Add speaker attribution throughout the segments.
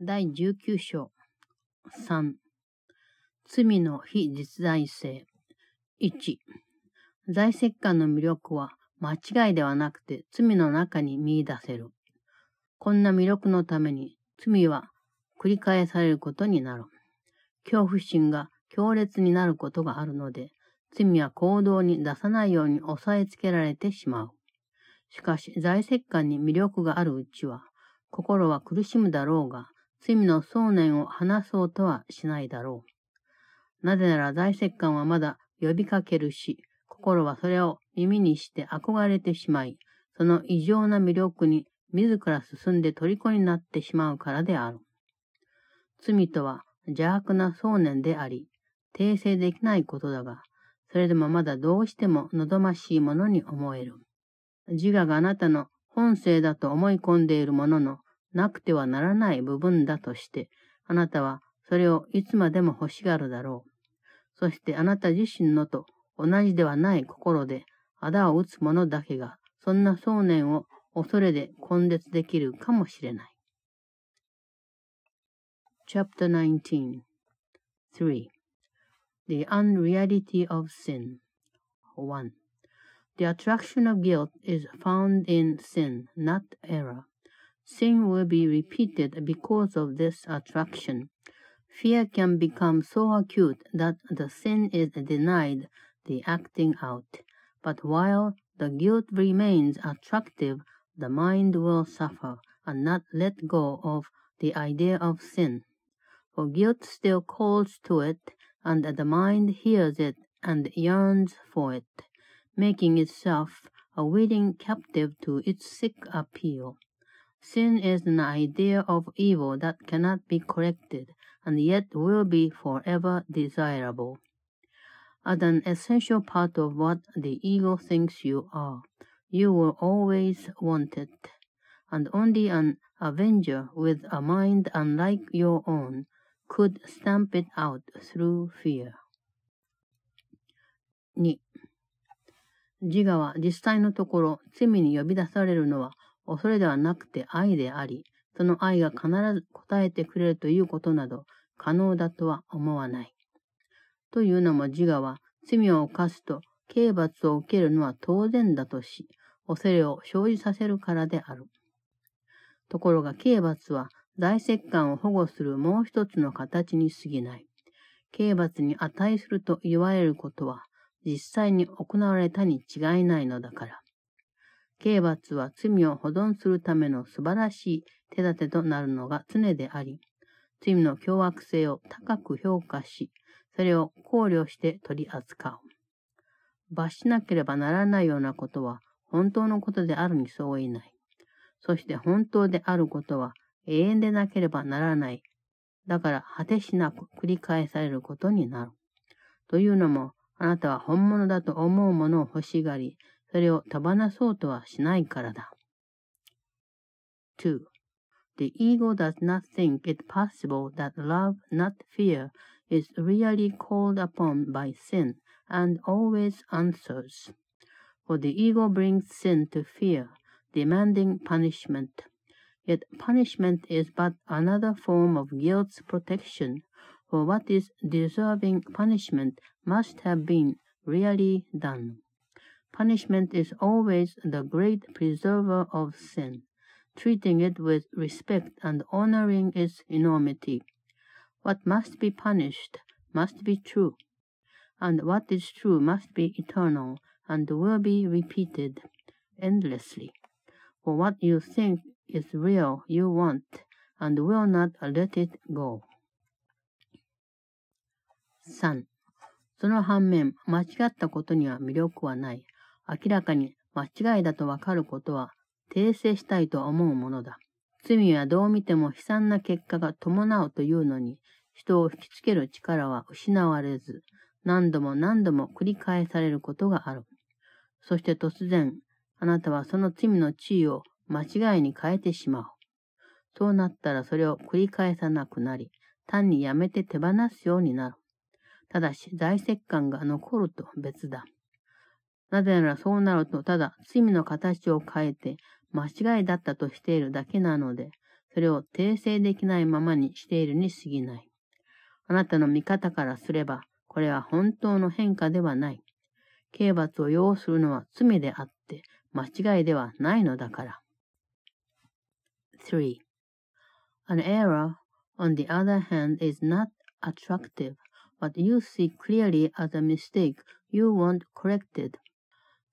Speaker 1: 第19章3罪の非実在性1在籍感の魅力は間違いではなくて罪の中に見出せる。こんな魅力のために罪は繰り返されることになる。恐怖心が強烈になることがあるので、罪は行動に出さないように押さえつけられてしまう。しかし、在籍感に魅力があるうちは、心は苦しむだろうが、罪の想念を話そうとはしないだろう。なぜなら在籍感はまだ呼びかけるし、心はそれを耳にして憧れてしまい、その異常な魅力に自ら進んで虜になってしまうからである。罪とは邪悪な想念であり、訂正できないことだが、それでもまだどうしても望ましいものに思える。自我があなたの本性だと思い込んでいるものの、なくてはならない部分だとして、あなたはそれをいつまでも欲しがるだろう。そしてあなた自身のと同じではない心で、仇を打つ者だけが、そんな想念を恐れで根絶できるかもしれない。Chapter 19 3. The Unreality of Sin 1. The attraction of guilt is found in sin, not error. Sin will be repeated because of this attraction. Fear can become so acute that the sin is denied the acting out. But while the guilt remains attractive, the mind will suffer and not let go of the idea of sin. For guilt still calls to it, and the mind hears it and yearns for it, making itself a willing captive to its sick appeal. Sin is an idea of evil that cannot be corrected, and yet will be forever desirable. As an essential part of what the ego thinks you are, you will always want it, and only an avenger with a mind unlike your own could stamp it out through fear. 2. 自我は実際のところ罪に呼び出されるのは 恐れではなくて愛であり、その愛が必ず答えてくれるということなど可能だとは思わない。というのも自我は罪を犯すと刑罰を受けるのは当然だとし、恐れを生じさせるからである。ところが刑罰は在籍感を保護するもう一つの形に過ぎない。刑罰に値すると言われることは実際に行われたに違いないのだから。刑罰は罪を保存するための素晴らしい手立てとなるのが常であり、罪の凶悪性を高く評価し、それを考慮して取り扱う。罰しなければならないようなことは本当のことであるに相違ない。そして本当であることは永遠でなければならない。だから果てしなく繰り返されることになる。というのも、あなたは本物だと思うものを欲しがり、それを手放そうとはしないからだ。2. The ego does not think it possible that love, not fear, is really called upon by sin and always answers. For the ego brings sin to fear, demanding punishment. Yet punishment is but another form of guilt's protection, for what is deserving punishment must have been really done. Punishment is always the great preserver of sin, treating it with respect and honoring its enormity. What must be punished must be true, and what is true must be eternal and will be repeated endlessly. For what you think is real you want and will not let it go. 3. その反面、間違ったことには魅力はない。 明らかに間違いだとわかることは訂正したいと思うものだ。罪はどう見ても悲惨な結果が伴うというのに、人を引きつける力は失われず、何度も何度も繰り返されることがある。そして突然、あなたはその罪の地位を間違いに変えてしまう。そうなったらそれを繰り返さなくなり、単にやめて手放すようになる。ただし、在籍感が残ると別だ。なぜならそうなると、ただ罪の形を変えて間違いだったとしているだけなので、それを訂正できないままにしているに過ぎない。あなたの見方からすれば、これは本当の変化ではない。刑罰を要するのは罪であって、間違いではないのだから。3. An error, on the other hand, is not attractive. What you see clearly as a mistake you want corrected.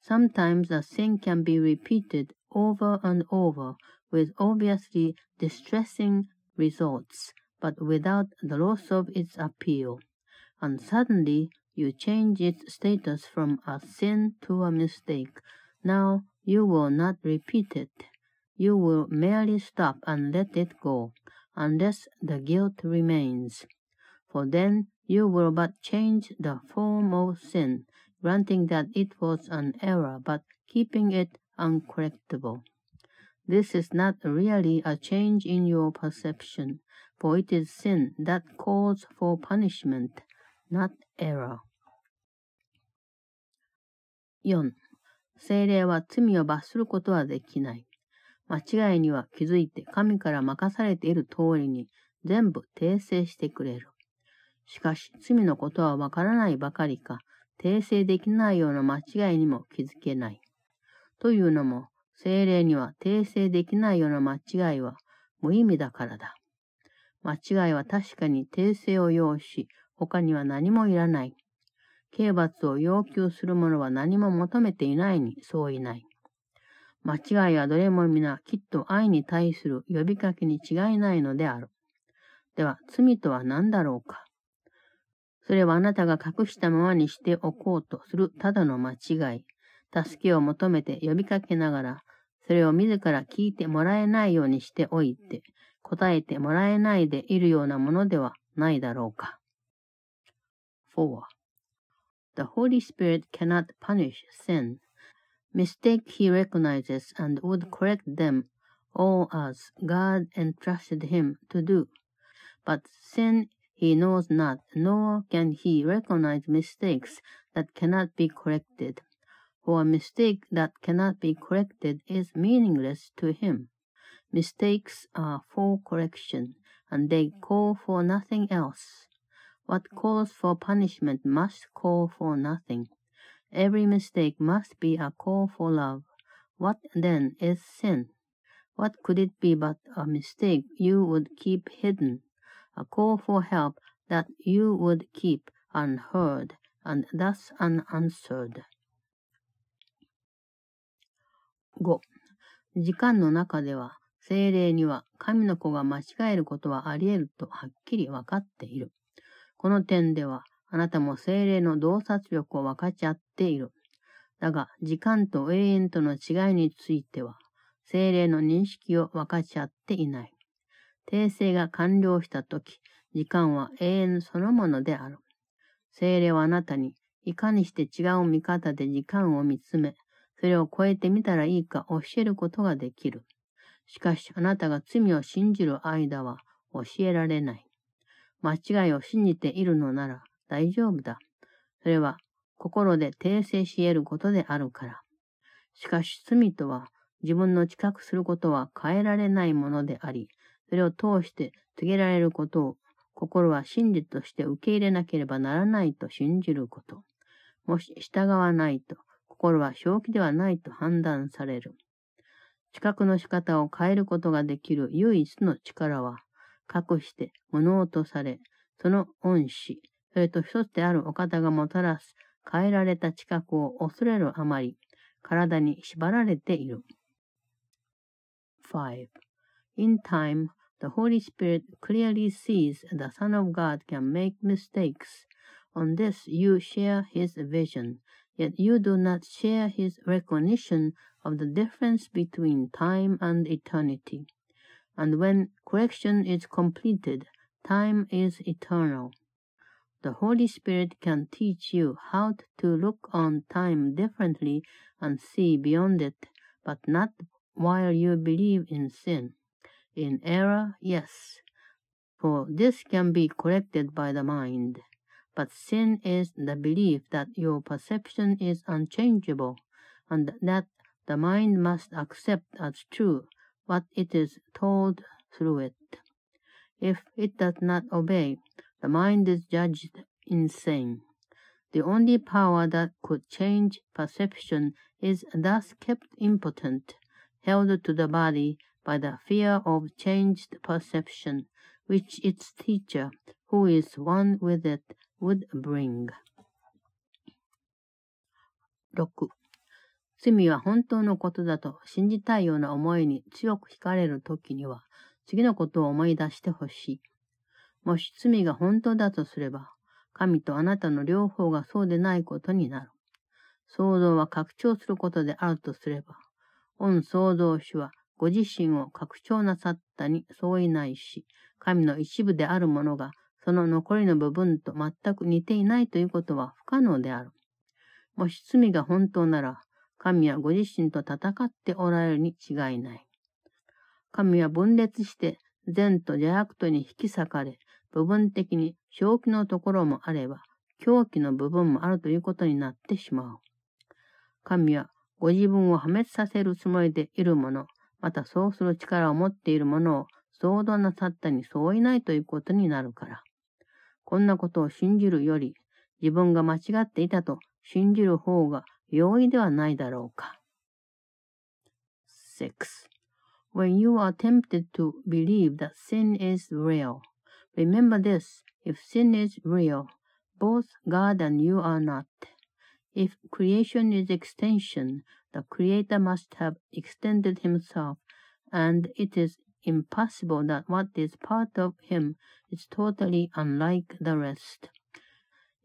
Speaker 1: Sometimes a sin can be repeated over and over with obviously distressing results, but without the loss of its appeal. And suddenly you change its status from a sin to a mistake. Now you will not repeat it. You will merely stop and let it go, unless the guilt remains. For then you will but change the form of sin, granting that it was an error, but keeping it uncorrectable. This is not really a change in your perception, for it is sin that calls for punishment, not error. 4. 精霊は罪を罰することはできない。間違いには気づいて神から任されている通りに全部訂正してくれる。しかし罪のことはわからないばかりか、訂正できないような間違いにも気づけない。というのも、精霊には訂正できないような間違いは無意味だからだ。間違いは確かに訂正を要し、他には何もいらない。刑罰を要求する者は何も求めていないにそういない。間違いはどれも皆きっと愛に対する呼びかけに違いないのである。では、罪とは何だろうか？それはあなたが隠したままにしておこうとするただの間違い。助けを求めて呼びかけながら、それを自ら聞いてもらえないようにしておいて、答えてもらえないでいるようなものではないだろうか。4. The Holy Spirit cannot punish sin. Mistake he recognizes and would correct them all as God entrusted him to do. But sin he knows not, nor can he recognize mistakes that cannot be corrected. For a mistake that cannot be corrected is meaningless to him. Mistakes are for correction, and they call for nothing else. What calls for punishment must call for nothing. Every mistake must be a call for love. What then is sin? What could it be but a mistake you would keep hidden? A call for help that you would keep unheard and thus unanswered. 5. 時間の中では、精霊には神の子が間違えることはあり得るとはっきり分かっている。この点では、あなたも精霊の洞察力を分かち合っている。だが、時間と永遠との違いについては、精霊の認識を分かち合っていない。訂正が完了したとき、時間は永遠そのものである。精霊はあなたに、いかにして違う見方で時間を見つめ、それを超えてみたらいいか教えることができる。しかし、あなたが罪を信じる間は教えられない。間違いを信じているのなら大丈夫だ。それは心で訂正し得ることであるから。しかし、罪とは自分の知覚することは変えられないものであり、それを通して告げられることを心は真実として受け入れなければならないと信じること。もし従わないと、心は正気ではないと判断される。知覚の仕方を変えることができる唯一の力は、隠して物落とされ、その恩師、それと一つであるお方がもたらす変えられた知覚を恐れるあまり、体に縛られている。5. In time, The Holy Spirit clearly sees the Son of God can make mistakes. On this you share his vision, yet you do not share his recognition of the difference between time and eternity. And when correction is completed, time is eternal. The Holy Spirit can teach you how to look on time differently and see beyond it, but not while you believe in sin. In error, yes, for this can be corrected by the mind. But sin is the belief that your perception is unchangeable, and that the mind must accept as true what it is told through it. If it does not obey, the mind is judged insane. The only power that could change perception is thus kept impotent, held to the body by the fear of changed perception, which its teacher, who is one with it, would bring. 6. 罪は本当のことだと信じたいような思いに強く惹かれるときには、次のことを思い出してほしい。もし罪が本当だとすれば、神とあなたの両方がそうでないことになる。創造は拡張することであるとすれば、御創造主はご自身を拡張なさったに相違ないし、神の一部であるものがその残りの部分と全く似ていないということは不可能である。もし罪が本当なら、神はご自身と戦っておられるに違いない。神は分裂して善と邪悪とに引き裂かれ、部分的に正気のところもあれば、狂気の部分もあるということになってしまう。神はご自分を破滅させるつもりでいるもの、またそうする力を持っているものを騒動なさったに相違ないということになるから。こんなことを信じるより、自分が間違っていたと信じる方が容易ではないだろうか。6. When you are tempted to believe that sin is real, remember this, if sin is real, both God and you are not. If creation is extension, the Creator must have extended himself, and it is impossible that what is part of him is totally unlike the rest.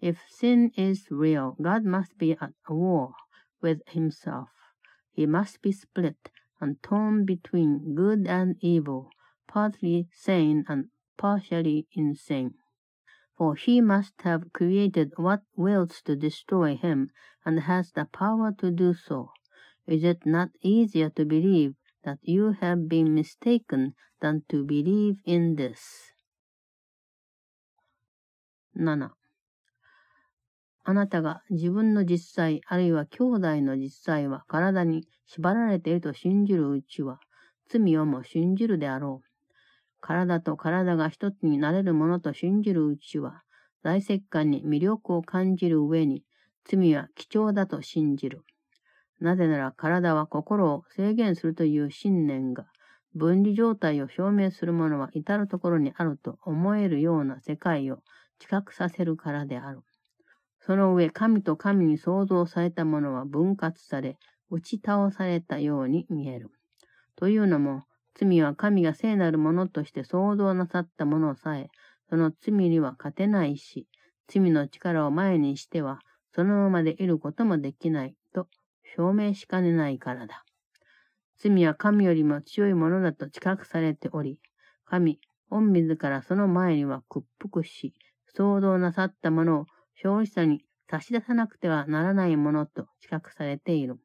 Speaker 1: If sin is real, God must be at war with himself. He must be split and torn between good and evil, partly sane and partially insane. For he must have created what wills to destroy him and has the power to do so. Is it not easier to believe that you have been mistaken than to believe in this? 7. あなたが自分の実際、あるいは兄弟の実際は体に縛られていると信じるうちは、罪をも信じるであろう。体と体が一つになれるものと信じるうちは、大石棺に魅力を感じる上に、罪は貴重だと信じる。なぜなら体は心を制限するという信念が、分離状態を証明するものは至るところにあると思えるような世界を知覚させるからである。その上、神と神に創造されたものは分割され、打ち倒されたように見える。というのも、罪は神が聖なるものとして創造なさったものさえ、その罪には勝てないし、罪の力を前にしては、そのままでいることもできない証明しかねないからだ。罪は神よりも強いものだと知覚されており、神、御自らその前には屈服し、創造なさったものを消費者に差し出さなくてはならないものと知覚されている。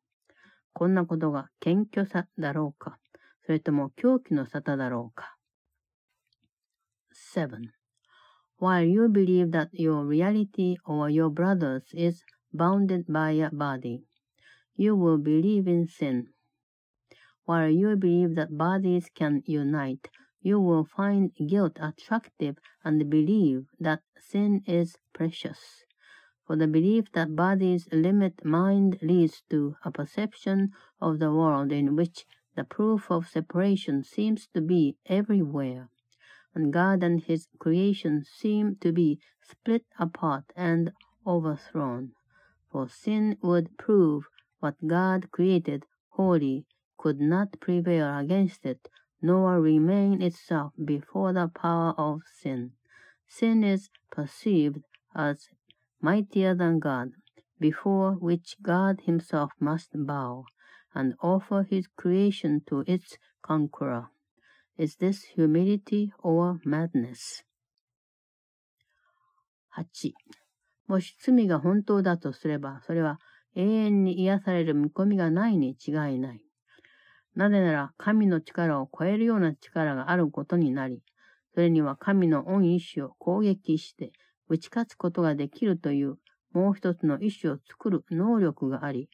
Speaker 1: こんなことが謙虚さだろうか、それとも狂気の沙汰だろうか？7. While you believe that your reality or your brother's is bounded by a body, you will believe in sin. While you believe that bodies can unite, you will find guilt attractive and believe that sin is precious. For the belief that bodies limit mind leads to a perception of the world in which the proof of separation seems to be everywhere, and God and His creation seem to be split apart and overthrown. For sin would prove what God created holy could not prevail against it nor remain itself before the power of sin. Sin is perceived as mightier than God, before which God himself must bow and offer his creation to its conqueror. Is this humility or madness? 8. もし罪が本当だとすれば、それは 永遠に癒される見込みがないに違いない。なぜなら神の力を超えるような力があることになり、それには神の恩意志を攻撃して打ち勝つことができるというもう一つの意志を作る能力があり、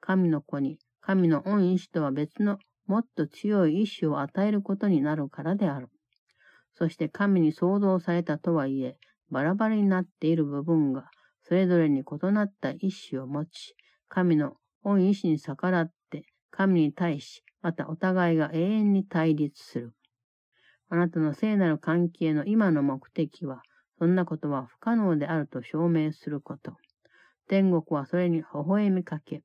Speaker 1: 神の子に神の恩意志とは別のもっと強い意志を与えることになるからである。そして神に創造されたとはいえ、バラバラになっている部分が、それぞれに異なった意志を持ち、神の恩意志に逆らって、神に対し、またお互いが永遠に対立する。あなたの聖なる関係の今の目的は、そんなことは不可能であると証明すること。天国はそれに微笑みかけ、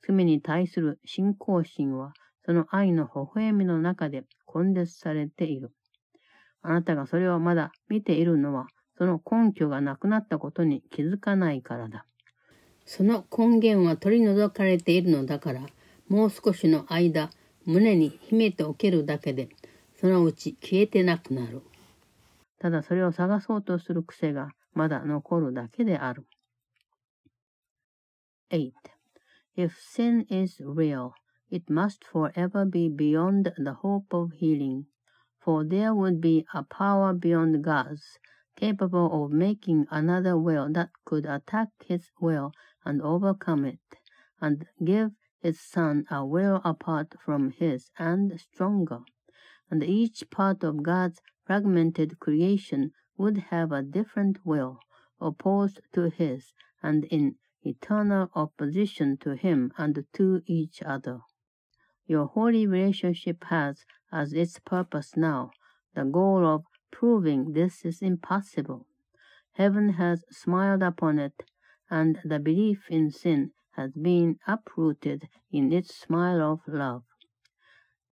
Speaker 1: 罪に対する信仰心は、その愛の微笑みの中で根絶されている。あなたがそれをまだ見ているのは、その根拠がなくなったことに気づかないからだ。その根源は取り除かれているのだから、もう少しの間、胸に秘めておけるだけで、そのうち消えてなくなる。ただそれを探そうとする癖がまだ残るだけである。8. If sin is real, it must forever be beyond the hope of healing, for there would be a power beyond God's, capable of making another will that could attack his will and overcome it, and give its son a will apart from his and stronger. And each part of God's fragmented creation would have a different will, opposed to his, and in eternal opposition to him and to each other. Your holy relationship has, as its purpose now, the goal of proving this is impossible. Heaven has smiled upon it, and the belief in sin has been uprooted in its smile of love.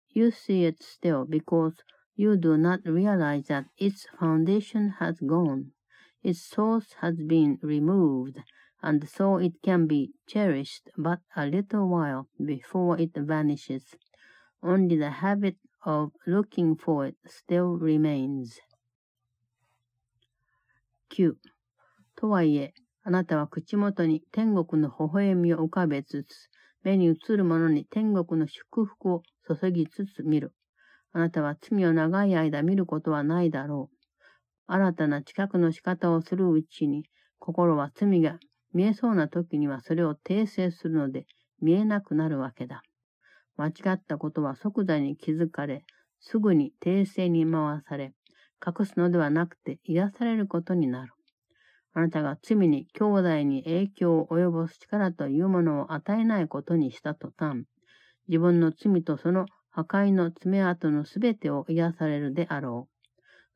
Speaker 1: You see it still because you do not realize that its foundation has gone, its source has been removed, and so it can be cherished but a little while before it vanishes. Only the habit of looking for it still remains. 9. とはいえ、 あなたは口元に天国の微笑みを浮かべつつ、目に映るものに天国の祝福を注ぎつつ見る。あなたは罪を長い間見ることはないだろう。新たな知覚の仕方をするうちに、心は罪が見えそうな時にはそれを訂正するので見えなくなるわけだ。間違ったことは即座に気づかれ、すぐに訂正に回され、隠すのではなくて癒されることになる。あなたが罪に兄弟に影響を及ぼす力というものを与えないことにした途端、自分の罪とその破壊の爪痕のすべてを癒されるであろう。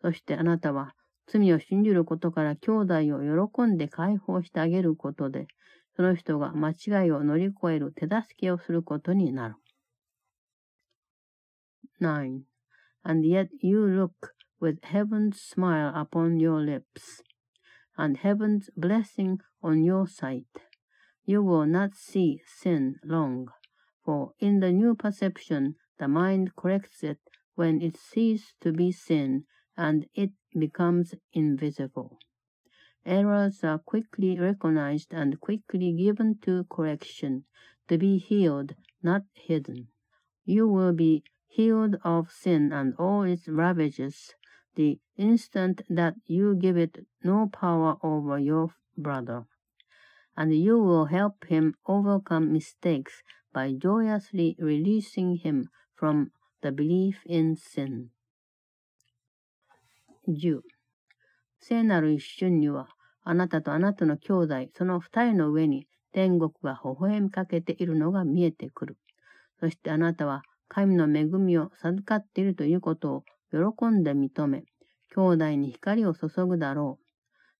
Speaker 1: そしてあなたは罪を信じることから兄弟を喜んで解放してあげることで、その人が間違いを乗り越える手助けをすることになる。9. And yet you look with heaven's smile upon your lips, and heaven's blessing on your sight. You will not see sin long, for in the new perception the mind corrects it when it ceases to be sin and it becomes invisible. Errors are quickly recognized and quickly given to correction, to be healed, not hidden. You will be healed of sin and all its ravages the instant that you give it no power over your brother. And you will help him overcome mistakes by joyously releasing him from the belief in sin. 10聖なる一瞬には、あなたとあなたの兄弟、その二人の上に天国が微笑みかけているのが見えてくる。そしてあなたは神の恵みを授かっているということを喜んで認め、兄弟に光を注ぐだろう。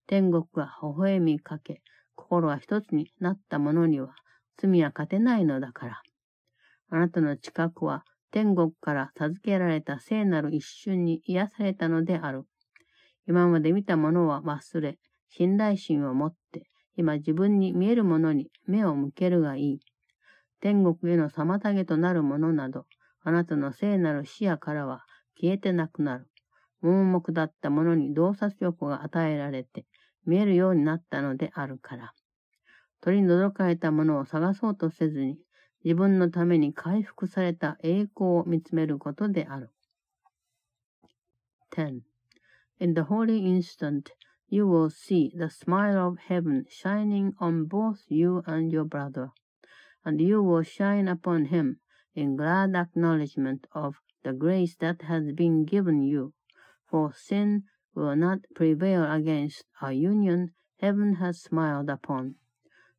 Speaker 1: 天国が微笑みかけ、心が一つになった者には罪は勝てないのだから。あなたの近くは天国から授けられた聖なる一瞬に癒されたのである。今まで見たものは忘れ、信頼心を持って、今自分に見えるものに目を向けるがいい。天国への妨げとなるものなど、あなたの聖なる視野からは消えてなくなる。盲目だったものに洞察力が与えられて、見えるようになったのであるから。取り除かれたものを探そうとせずに、自分のために回復された栄光を見つめることである。10. In the holy instant, you will see the smile of heaven shining on both you and your brother, and you will shine upon him in glad acknowledgement of the grace that has been given you, for sin will not prevail against a union heaven has smiled upon.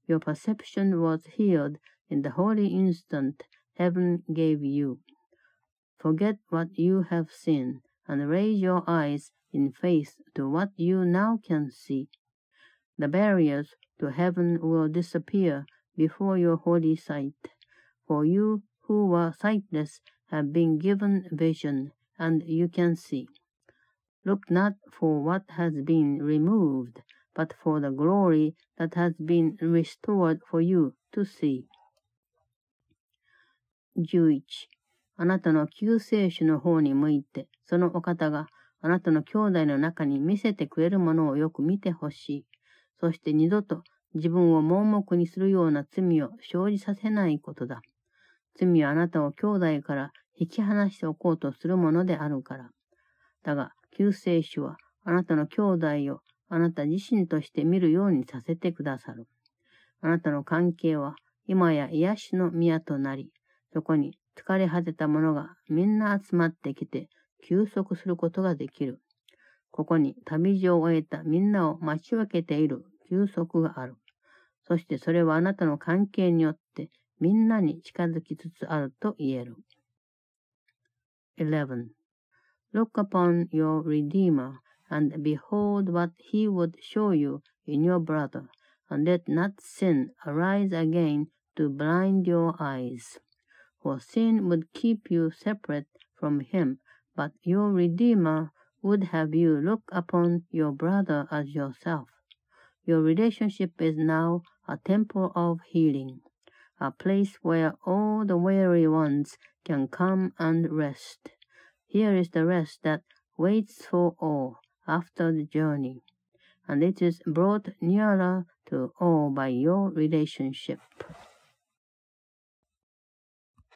Speaker 1: Your perception was healed in the holy instant heaven gave you. Forget what you have seen, and raise your eyes in faith to what you now can see. The barriers to heaven will disappear before your holy sight, for you who were sightless have been given vision, and you can see. Look not for what has been removed, but for the glory that has been restored for you to see. 11. あなたの救世主の方に向いて、そのお方があなたの兄弟の中に見せてくれるものをよく見てほしい。そして二度と自分を盲目にするような罪を生じさせないことだ。罪はあなたを兄弟から引き離しておこうとするものであるから。だが、救世主はあなたの兄弟をあなた自身として見るようにさせてくださる。あなたの関係は今や癒しの宮となり、そこに疲れ果てた者がみんな集まってきて休息することができる。ここに旅路を終えたみんなを待ち分けている休息がある。そしてそれはあなたの関係によってみんなに近づきつつあると言える。11. Look upon your Redeemer and behold what he would show you in your brother, and let not sin arise again to blind your eyes. For sin would keep you separate from him, but your Redeemer would have you look upon your brother as yourself. Your relationship is now a temple of healing, a place where all the weary ones can come and rest. Here is the rest that waits for all after the journey, and it is brought nearer to all by your relationship.